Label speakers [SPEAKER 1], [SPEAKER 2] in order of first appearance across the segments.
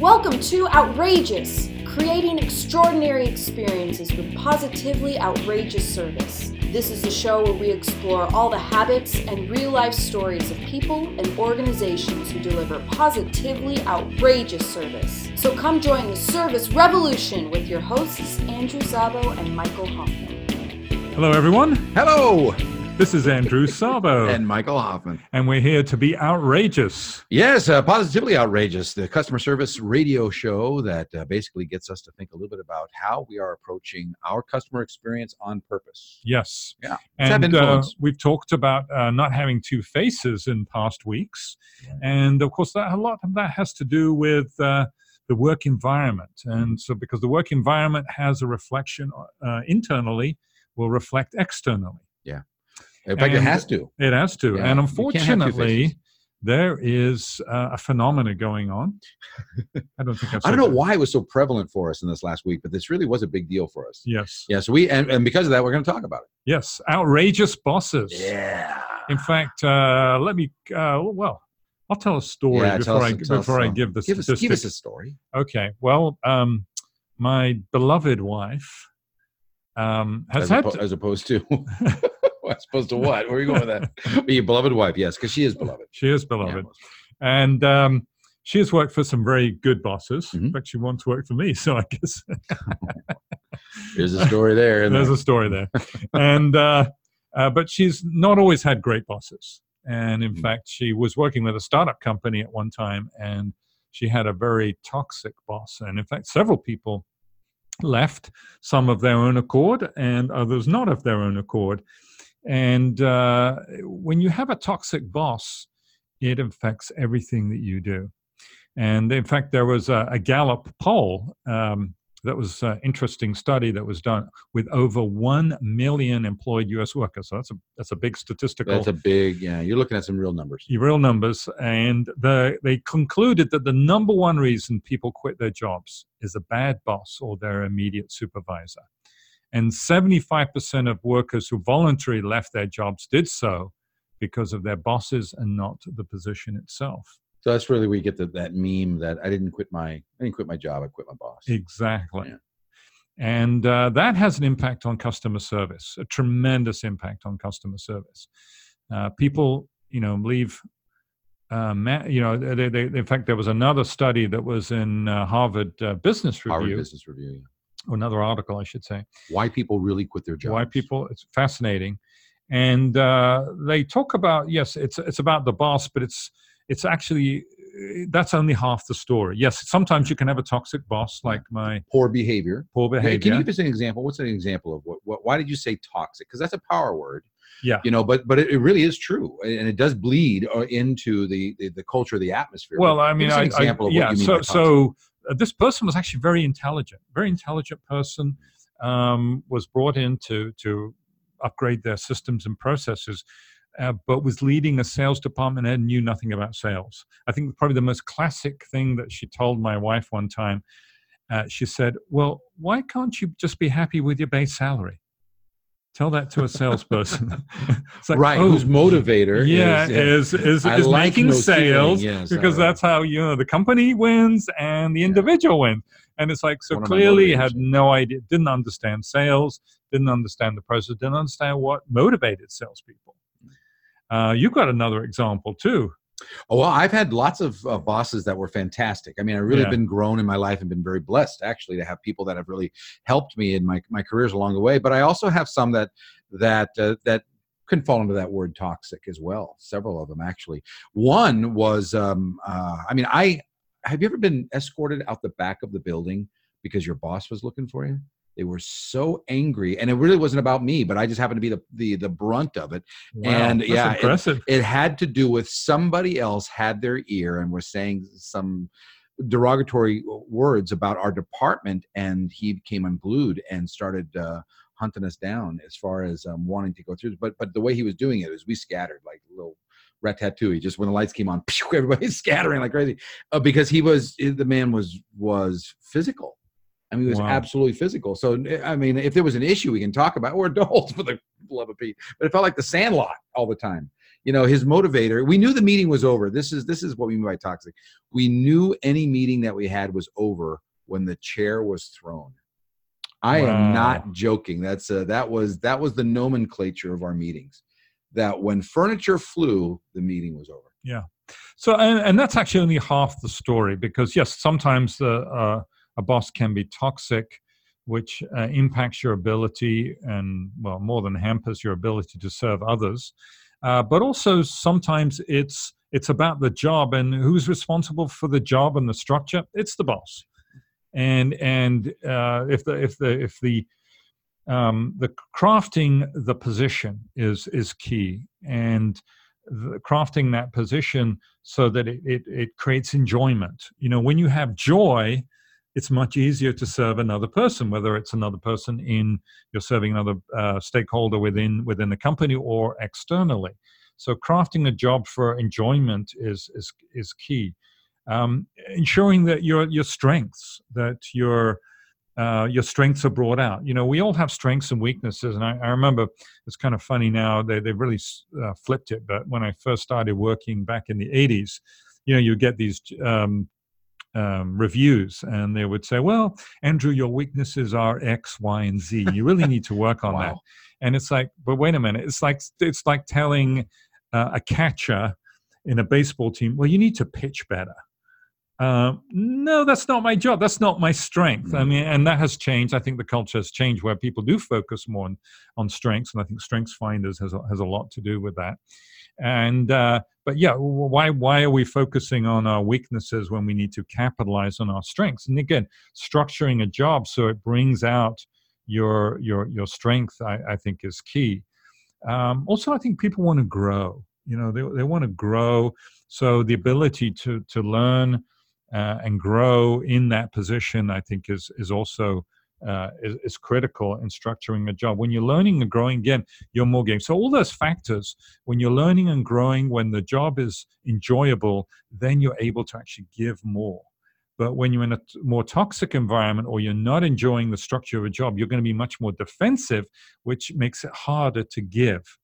[SPEAKER 1] Welcome to Outrageous, creating extraordinary experiences with positively outrageous service. This is the show where we explore all the habits and real life stories of people and organizations who deliver positively outrageous service. So come join the service revolution with your hosts, Andrew Zabo and Michael Hoffman.
[SPEAKER 2] Hello, everyone.
[SPEAKER 3] Hello,
[SPEAKER 2] This is Andrew Sabo,
[SPEAKER 3] and Michael Hoffman.
[SPEAKER 2] and we're here to be outrageous.
[SPEAKER 3] Yes, uh, positively outrageous. The customer service radio show that uh, basically gets us to think a little bit about how we are approaching our customer experience on purpose.
[SPEAKER 2] Yes.
[SPEAKER 3] Yeah.
[SPEAKER 2] And uh, we've talked about uh, not having two faces in past weeks. And of course, that, a lot of that has to do with uh, the work environment. And so, because the work environment has a reflection uh, internally, will reflect externally.
[SPEAKER 3] In fact, it has to.
[SPEAKER 2] It has to.
[SPEAKER 3] Yeah,
[SPEAKER 2] and
[SPEAKER 3] you can't have two
[SPEAKER 2] unfortunately, there is uh, a phenomena going on. I don't think I've
[SPEAKER 3] I don't know
[SPEAKER 2] that.
[SPEAKER 3] why it was so prevalent for us in this last week, but this really was a big deal for us.
[SPEAKER 2] Yes.
[SPEAKER 3] Yeah, so we and, and because of that, we're going to talk about it.
[SPEAKER 2] Yes. Outrageous bosses.
[SPEAKER 3] Yeah.
[SPEAKER 2] In fact, uh, let me. Uh, well, I'll tell a story
[SPEAKER 3] Yeah,
[SPEAKER 2] before I
[SPEAKER 3] us-
[SPEAKER 2] before I
[SPEAKER 3] some.
[SPEAKER 2] give the
[SPEAKER 3] give us
[SPEAKER 2] statistics.
[SPEAKER 3] give us a story.
[SPEAKER 2] okay. Well, um, my beloved wife um, has
[SPEAKER 3] As,
[SPEAKER 2] had.
[SPEAKER 3] oppo- as opposed to as opposed to what? Where are you going with that? Your beloved wife, yes, because she is beloved.
[SPEAKER 2] she is
[SPEAKER 3] Yeah.
[SPEAKER 2] beloved, and um, she has worked for some very good bosses.
[SPEAKER 3] Mhm.
[SPEAKER 2] fact, she once worked for me, so I guess
[SPEAKER 3] There's a story there.
[SPEAKER 2] there's
[SPEAKER 3] there?
[SPEAKER 2] a story there. and uh, uh, but she's not always had great bosses. And in
[SPEAKER 3] Mm.
[SPEAKER 2] fact, she was working with a startup company at one time, and she had a very toxic boss. And in fact, several people left, some of their own accord, and others not of their own accord. And uh, when you have a toxic boss, it affects everything that you do. And in fact, there was a, a Gallup poll um, that was an interesting study that was done with over 1 million employed US workers. So that's a, that's a big statistical
[SPEAKER 3] That's a big, yeah. You're looking at some real numbers.
[SPEAKER 2] real numbers. And the, they concluded that the number one reason people quit their jobs is a bad boss or their immediate supervisor. And 75% of workers who voluntarily left their jobs did so because of their bosses and not the position itself.
[SPEAKER 3] So that's really where you get the, that meme that I didn't quit my I didn't quit my job. I quit my boss.
[SPEAKER 2] Exactly.
[SPEAKER 3] Yeah.
[SPEAKER 2] And uh, that has an impact on customer service, a tremendous impact on customer service. Uh, people, you know, leave. Uh, ma- you know, they, they, in fact, there was another study that was in uh, Harvard uh, Business Review,
[SPEAKER 3] Harvard Business Review.
[SPEAKER 2] Another article, I should say,
[SPEAKER 3] Why people really quit their jobs?
[SPEAKER 2] why people. It's fascinating, and uh, they talk about yes, it's it's about the boss, but it's it's actually uh, that's only half the story. Yes, sometimes you can have a toxic boss, like my
[SPEAKER 3] poor behavior.
[SPEAKER 2] poor behavior.
[SPEAKER 3] Can you give us an example? What's an example of what? what why did you say toxic? Because that's a power word.
[SPEAKER 2] Yeah.
[SPEAKER 3] You know, but but it, it really is true, and it does bleed uh, into the the, the culture, the atmosphere.
[SPEAKER 2] Well, I mean,
[SPEAKER 3] an
[SPEAKER 2] I,
[SPEAKER 3] example
[SPEAKER 2] I, yeah.
[SPEAKER 3] mean
[SPEAKER 2] so, so this person was actually very intelligent, very intelligent person. Um, was brought in to to upgrade their systems and processes, uh, but was leading a sales department and knew nothing about sales. I think probably the most classic thing that she told my wife one time. Uh, she said, "Well, why can't you just be happy with your base salary?" Tell that to a salesperson. Like,
[SPEAKER 3] right,
[SPEAKER 2] "Oh,
[SPEAKER 3] whose motivator?
[SPEAKER 2] yeah,
[SPEAKER 3] is,
[SPEAKER 2] is is, is
[SPEAKER 3] like
[SPEAKER 2] making
[SPEAKER 3] no
[SPEAKER 2] sales
[SPEAKER 3] yes,
[SPEAKER 2] because
[SPEAKER 3] right.
[SPEAKER 2] that's how you know the company wins and the
[SPEAKER 3] Yeah.
[SPEAKER 2] individual wins. And it's like so
[SPEAKER 3] One
[SPEAKER 2] clearly had no idea, didn't understand sales, didn't understand the process, didn't understand what motivated salespeople. Uh, you've got another example too.
[SPEAKER 3] Oh, well, I've had lots of uh, bosses that were fantastic. I mean, I've really
[SPEAKER 2] Yeah.
[SPEAKER 3] been grown in my life and been very blessed actually to have people that have really helped me in my, my careers along the way. But I also have some that that uh, that can fall into that word toxic as well. Several of them actually. One was, um, uh, I mean, I have you ever been escorted out the back of the building because your boss was looking for you? They were so angry, and it really wasn't about me, but I just happened to be the the, the brunt of it.
[SPEAKER 2] Wow,
[SPEAKER 3] And,
[SPEAKER 2] that's
[SPEAKER 3] yeah, it-
[SPEAKER 2] impressive.
[SPEAKER 3] it had to do with somebody else had their ear and was saying some derogatory words about our department and he became unglued and started uh, hunting us down as far as um, wanting to go through but but the way he was doing it is we scattered like little rat ratatouille just when the lights came on everybody's scattering like crazy uh, because he was the man was was physical I mean, he was
[SPEAKER 2] Wow.
[SPEAKER 3] absolutely physical. So, I mean, if there was an issue we can talk about, we're adults for the love of Pete. But it felt like the Sandlot all the time. you know his motivator we knew the meeting was over this is this is what we mean by toxic we knew any meeting that we had was over when the chair was thrown i
[SPEAKER 2] Wow.
[SPEAKER 3] am not joking that's uh, that was that was the nomenclature of our meetings that when furniture flew the meeting was over Yeah.
[SPEAKER 2] So, and, and that's actually only half the story because, yes, sometimes the, uh, a boss can be toxic, which uh, impacts your ability and, well, more than hampers your ability to serve others. Uh, but also sometimes it's it's about the job and who's responsible for the job and the structure. It's the boss, and and uh, if the if the if the um, the crafting the position is is key and crafting that position so that it, it, it creates enjoyment. You know, when you have joy, it's much easier to serve another person, whether it's another person in you're serving another uh, stakeholder within within the company or externally. So crafting a job for enjoyment is is is key. Um, ensuring that your your strengths that your uh, your strengths are brought out. You know, we all have strengths and weaknesses, and I, I remember it's kind of funny now they they really uh, flipped it. But when I first started working back in the '80s, you know, you get these um, um, reviews, and they would say, "Well, Andrew, your weaknesses are X, Y, and Z. You really need to work on that." And it's like, but wait a minute, it's like it's like telling uh, a catcher in a baseball team, "Well, you need to pitch better." Uh, no, that's not my job. That's not my strength. I
[SPEAKER 3] Mhm.
[SPEAKER 2] mean, and that has changed. I think the culture has changed where people do focus more on, on strengths, and I think Strengths Finders has a, has a lot to do with that. And uh, but yeah, why why are we focusing on our weaknesses when we need to capitalize on our strengths? And again, structuring a job so it brings out your your your strength, I, I think, is key. Um, also, I think people want to grow. You know, they they want to grow. So the ability to to learn uh, and grow in that position, I think, is is also uh, is, is critical in structuring a job. When you're learning and growing, again, you're more game. So all those factors, when you're learning and growing, when the job is enjoyable, then you're able to actually give more. But when you're in a t- more toxic environment or you're not enjoying the structure of a job, you're going to be much more defensive, which makes it harder to give.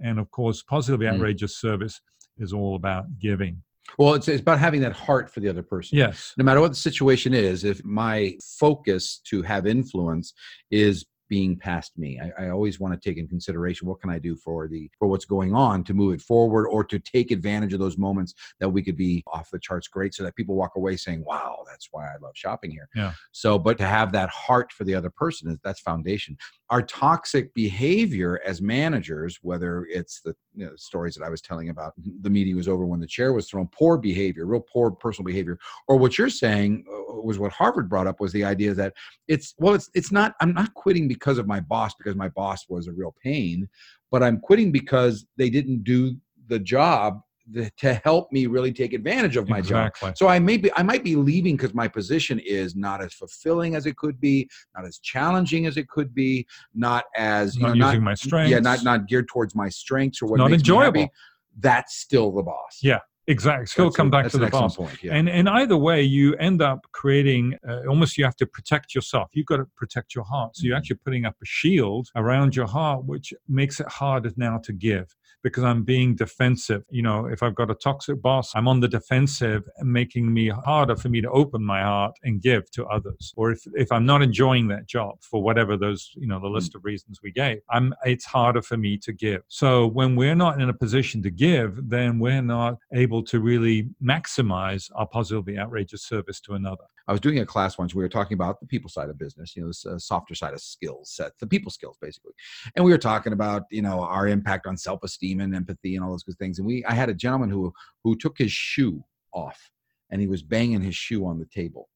[SPEAKER 2] And of course, positively
[SPEAKER 3] Mm.
[SPEAKER 2] outrageous service is all about giving.
[SPEAKER 3] Well it's, it's about having that heart for the other person
[SPEAKER 2] Yes.
[SPEAKER 3] no matter what the situation is, if my focus to have influence is being past me, I, I always want to take in consideration what can I do for the for what's going on to move it forward or to take advantage of those moments that we could be off the charts great so that people walk away saying, Wow, that's why I love shopping here.
[SPEAKER 2] Yeah.
[SPEAKER 3] So but to have that heart for the other person is that's foundation. Our toxic behavior as managers, whether it's the you know, stories that I was telling about the meeting was over when the chair was thrown, poor behavior, real poor personal behavior, or what you're saying uh, was what Harvard brought up was the idea that it's well, it's it's not. I'm not quitting because of my boss because my boss was a real pain, but I'm quitting because they didn't do the job th- to help me really take advantage of my job. So I may be I might be leaving because my position is not as fulfilling as it could be, not as challenging as it could be, not as you
[SPEAKER 2] Not
[SPEAKER 3] know,
[SPEAKER 2] using my
[SPEAKER 3] Yeah, not not geared towards my strengths or what
[SPEAKER 2] Not
[SPEAKER 3] makes me happy.
[SPEAKER 2] enjoyable.
[SPEAKER 3] That's still the boss.
[SPEAKER 2] Yeah, Exactly. Still
[SPEAKER 3] That's
[SPEAKER 2] come
[SPEAKER 3] a-
[SPEAKER 2] back to the boss.
[SPEAKER 3] point. Yeah.
[SPEAKER 2] And and either way, you end up creating uh, almost you have to protect yourself. You've got to protect your heart. So you're
[SPEAKER 3] Mhm.
[SPEAKER 2] actually putting up a shield around your heart, which makes it harder now to give because I'm being defensive. You know, if I've got a toxic boss, I'm on the defensive, making me harder for me to open my heart and give to others. Or if if I'm not enjoying that job for whatever those you know the list of reasons we gave, I'm it's harder for me to give. So when we're not in a position to give, then we're not able to really maximize our positively outrageous service to another.
[SPEAKER 3] I was doing a class once. We were talking about the people side of business, you know, this uh, softer side of skills sets, the people skills, basically. And we were talking about, you know, our impact on self-esteem and empathy and all those good things. And we, I had a gentleman who who took his shoe off, and he was banging his shoe on the table.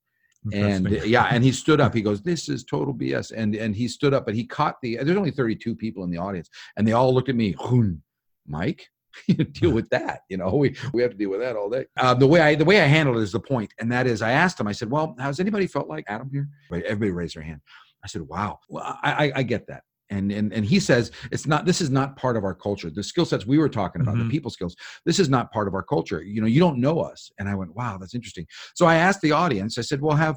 [SPEAKER 3] And yeah, and he stood up. He goes, "This is total BS." And and he stood up, but he caught the. There's only 32 people in the audience, and they all looked at me. "Hoon, Mike, deal with that. You know, we we have to deal with that all day. Uh, the way I the way I handled it is the point, and that is, I asked him. I said, "Well, has anybody felt like Adam here?" Everybody raised their hand. I said, "Wow, well, I I, I get that." And, and and he says it's not this is not part of our culture the skill sets we were talking about
[SPEAKER 2] Mhm.
[SPEAKER 3] the people skills this is not part of our culture you know you don't know us and i went wow that's interesting so i asked the audience i said well have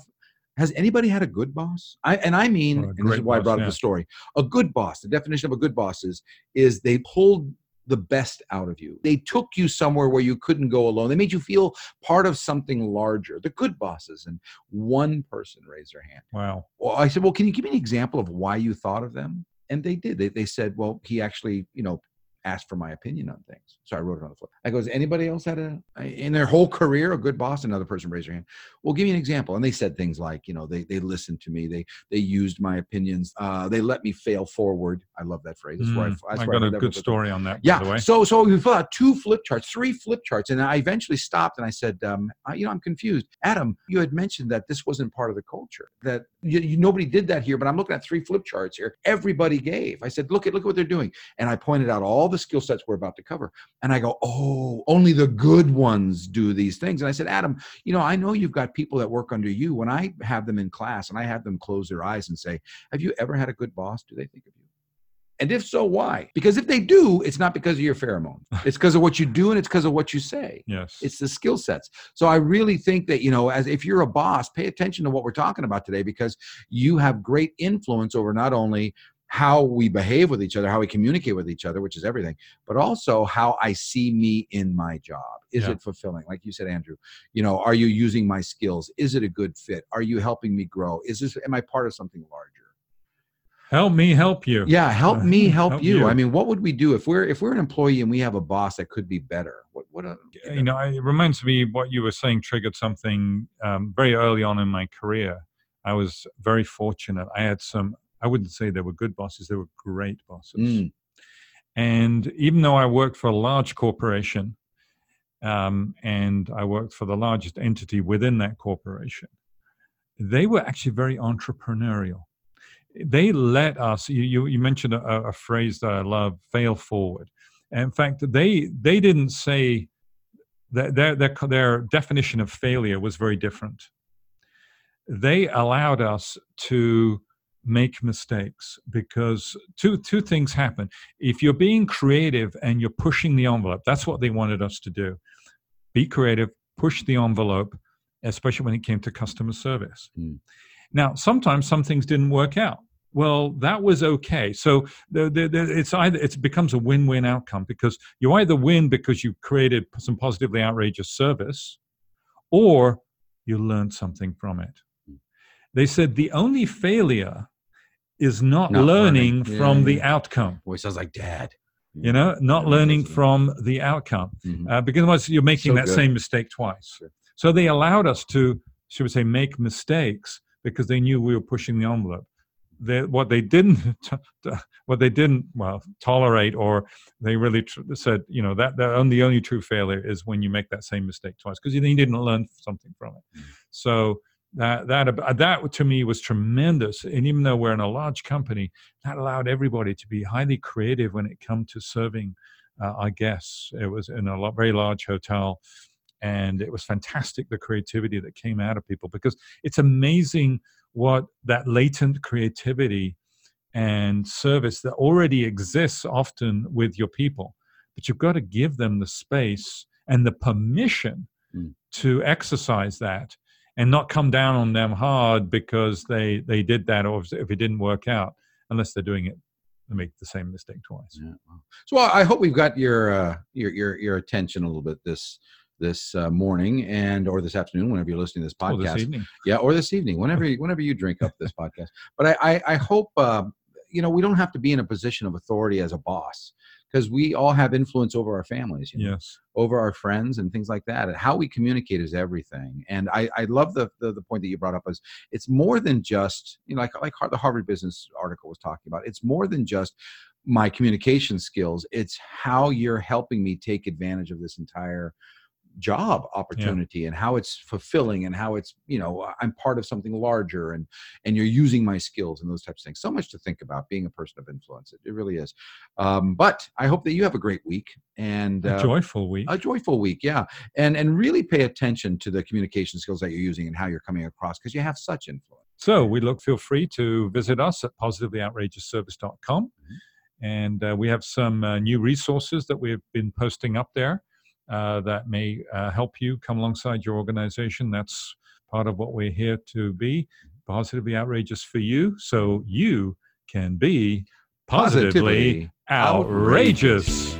[SPEAKER 3] has anybody had a good boss i and i mean
[SPEAKER 2] a
[SPEAKER 3] and this is why i brought
[SPEAKER 2] yeah.
[SPEAKER 3] up the story a good boss the definition of a good boss is is they pulled the best out of you. They took you somewhere where you couldn't go alone. They made you feel part of something larger. The good bosses. And one person raised their hand.
[SPEAKER 2] Wow.
[SPEAKER 3] Well, I said, well, can you give me an example of why you thought of them? And they did. They, they said, well, he actually, you know, asked for my opinion on things. So I wrote it on the flip. I goes, anybody else had a in their whole career a good boss? Another person raised their hand. Well, give me an example. And they said things like, you know, they they listened to me. They they used my opinions. Uh, they let me fail forward. I love that phrase. That's where I,
[SPEAKER 2] Mm,
[SPEAKER 3] that's
[SPEAKER 2] I got a
[SPEAKER 3] never
[SPEAKER 2] good story on that, by the
[SPEAKER 3] Yeah.
[SPEAKER 2] way.
[SPEAKER 3] So so we filled out two flip charts, three flip charts, and I eventually stopped and I said, um, I, you know, I'm confused. Adam, you had mentioned that this wasn't part of the culture. That you, you, nobody did that here, but I'm looking at three flip charts here. Everybody gave. I said, look at look at what they're doing, and I pointed out all the skill sets we're about to cover. And I go, oh, only the good ones do these things. And I said, Adam, you know, I know you've got people that work under you. When I have them in class and I have them close their eyes and say, have you ever had a good boss? Do they think of you? And if so, why? Because if they do, it's not because of your pheromone. It's because of what you do and it's because of what you say.
[SPEAKER 2] yes.
[SPEAKER 3] It's the skill sets. So I really think that, you know, as if you're a boss, pay attention to what we're talking about today because you have great influence over not only how we behave with each other, how we communicate with each other, which is everything, but also how I see me in my job. Is
[SPEAKER 2] Yeah.
[SPEAKER 3] it fulfilling? Like you said, Andrew, you know, are you using my skills? Is it a good fit? Are you helping me grow? Is this, am I part of something larger?
[SPEAKER 2] help me help you.
[SPEAKER 3] Yeah, help me help,
[SPEAKER 2] Help
[SPEAKER 3] you.
[SPEAKER 2] you.
[SPEAKER 3] I mean, what would we do if we're if we're an employee and we have a boss that could be better? What what a,
[SPEAKER 2] you know, it reminds me what you were saying triggered something um, very early on in my career. I was very fortunate. I had some, I wouldn't say they were good bosses, they were great bosses.
[SPEAKER 3] Mm.
[SPEAKER 2] And even though I worked for a large corporation um, and I worked for the largest entity within that corporation, they were actually very entrepreneurial. They let us, you, you, you mentioned a, a phrase that I love, fail forward. And in fact, they, they didn't say that their, their, their definition of failure was very different. They allowed us to make mistakes because two, two things happen if you're being creative and you're pushing the envelope, that's what they wanted us to do. Be creative, push the envelope, especially when it came to customer service.
[SPEAKER 3] Mm.
[SPEAKER 2] Now, sometimes some things didn't work out. Well, that was okay. So the, the, the, it's either it becomes a win-win outcome because you either win because you created some positively outrageous service, or you learned something from it. They said the only failure is not,
[SPEAKER 3] Not
[SPEAKER 2] learning,
[SPEAKER 3] learning.
[SPEAKER 2] from
[SPEAKER 3] Yeah,
[SPEAKER 2] the
[SPEAKER 3] yeah.
[SPEAKER 2] outcome
[SPEAKER 3] Boy, sounds like dad.
[SPEAKER 2] you know not
[SPEAKER 3] Yeah,
[SPEAKER 2] learning from the outcome
[SPEAKER 3] Mhm.
[SPEAKER 2] uh, because otherwise you're making
[SPEAKER 3] So
[SPEAKER 2] that
[SPEAKER 3] good.
[SPEAKER 2] same mistake twice
[SPEAKER 3] Sure.
[SPEAKER 2] so they allowed us to should we say make mistakes because they knew we were pushing the envelope they, what they didn't what they didn't well tolerate or they really tr- said you know that that only the only true failure is when you make that same mistake twice because you, you didn't learn something from it
[SPEAKER 3] Mm.
[SPEAKER 2] so that that that to me was tremendous and even though we're in a large company that allowed everybody to be highly creative when it come to serving uh, our guests it was in a very large hotel and it was fantastic the creativity that came out of people because it's amazing what that latent creativity and service that already exists often with your people but you've got to give them the space and the permission
[SPEAKER 3] Mm.
[SPEAKER 2] to exercise that and not come down on them hard because they they did that or if it didn't work out unless they're doing it they make the same mistake twice
[SPEAKER 3] Yeah. So well, I hope we've got your uh, your your your attention a little bit this this uh, morning and or this afternoon whenever you're listening to this
[SPEAKER 2] or
[SPEAKER 3] podcast.
[SPEAKER 2] this evening
[SPEAKER 3] Yeah, or this evening, whenever you, whenever you drink up this podcast. But I I, I hope uh, you know we don't have to be in a position of authority as a boss because we all have influence over our families, you know,
[SPEAKER 2] yes
[SPEAKER 3] over our friends and things like that. And how we communicate is everything. And I I love the the, the point that you brought up is it's more than just you know like like the Harvard Business article was talking about. It's more than just my communication skills. It's how you're helping me take advantage of this entire job opportunity and how it's fulfilling and how it's you know i'm part of something larger and and you're using my skills and those types of things. So much to think about being a person of influence. It, it really is. Um, but i hope that you have a great week and
[SPEAKER 2] a
[SPEAKER 3] uh,
[SPEAKER 2] joyful week.
[SPEAKER 3] a joyful week yeah. And and really pay attention to the communication skills that you're using and how you're coming across because you have such influence.
[SPEAKER 2] So we look, feel free to visit us at positivelyoutrageousservice.com. And uh, we have some uh, new resources that we've been posting up there uh, that may uh, help you come alongside your organization. That's part of what we're here to be positively outrageous for you so you can be positively, outrageous.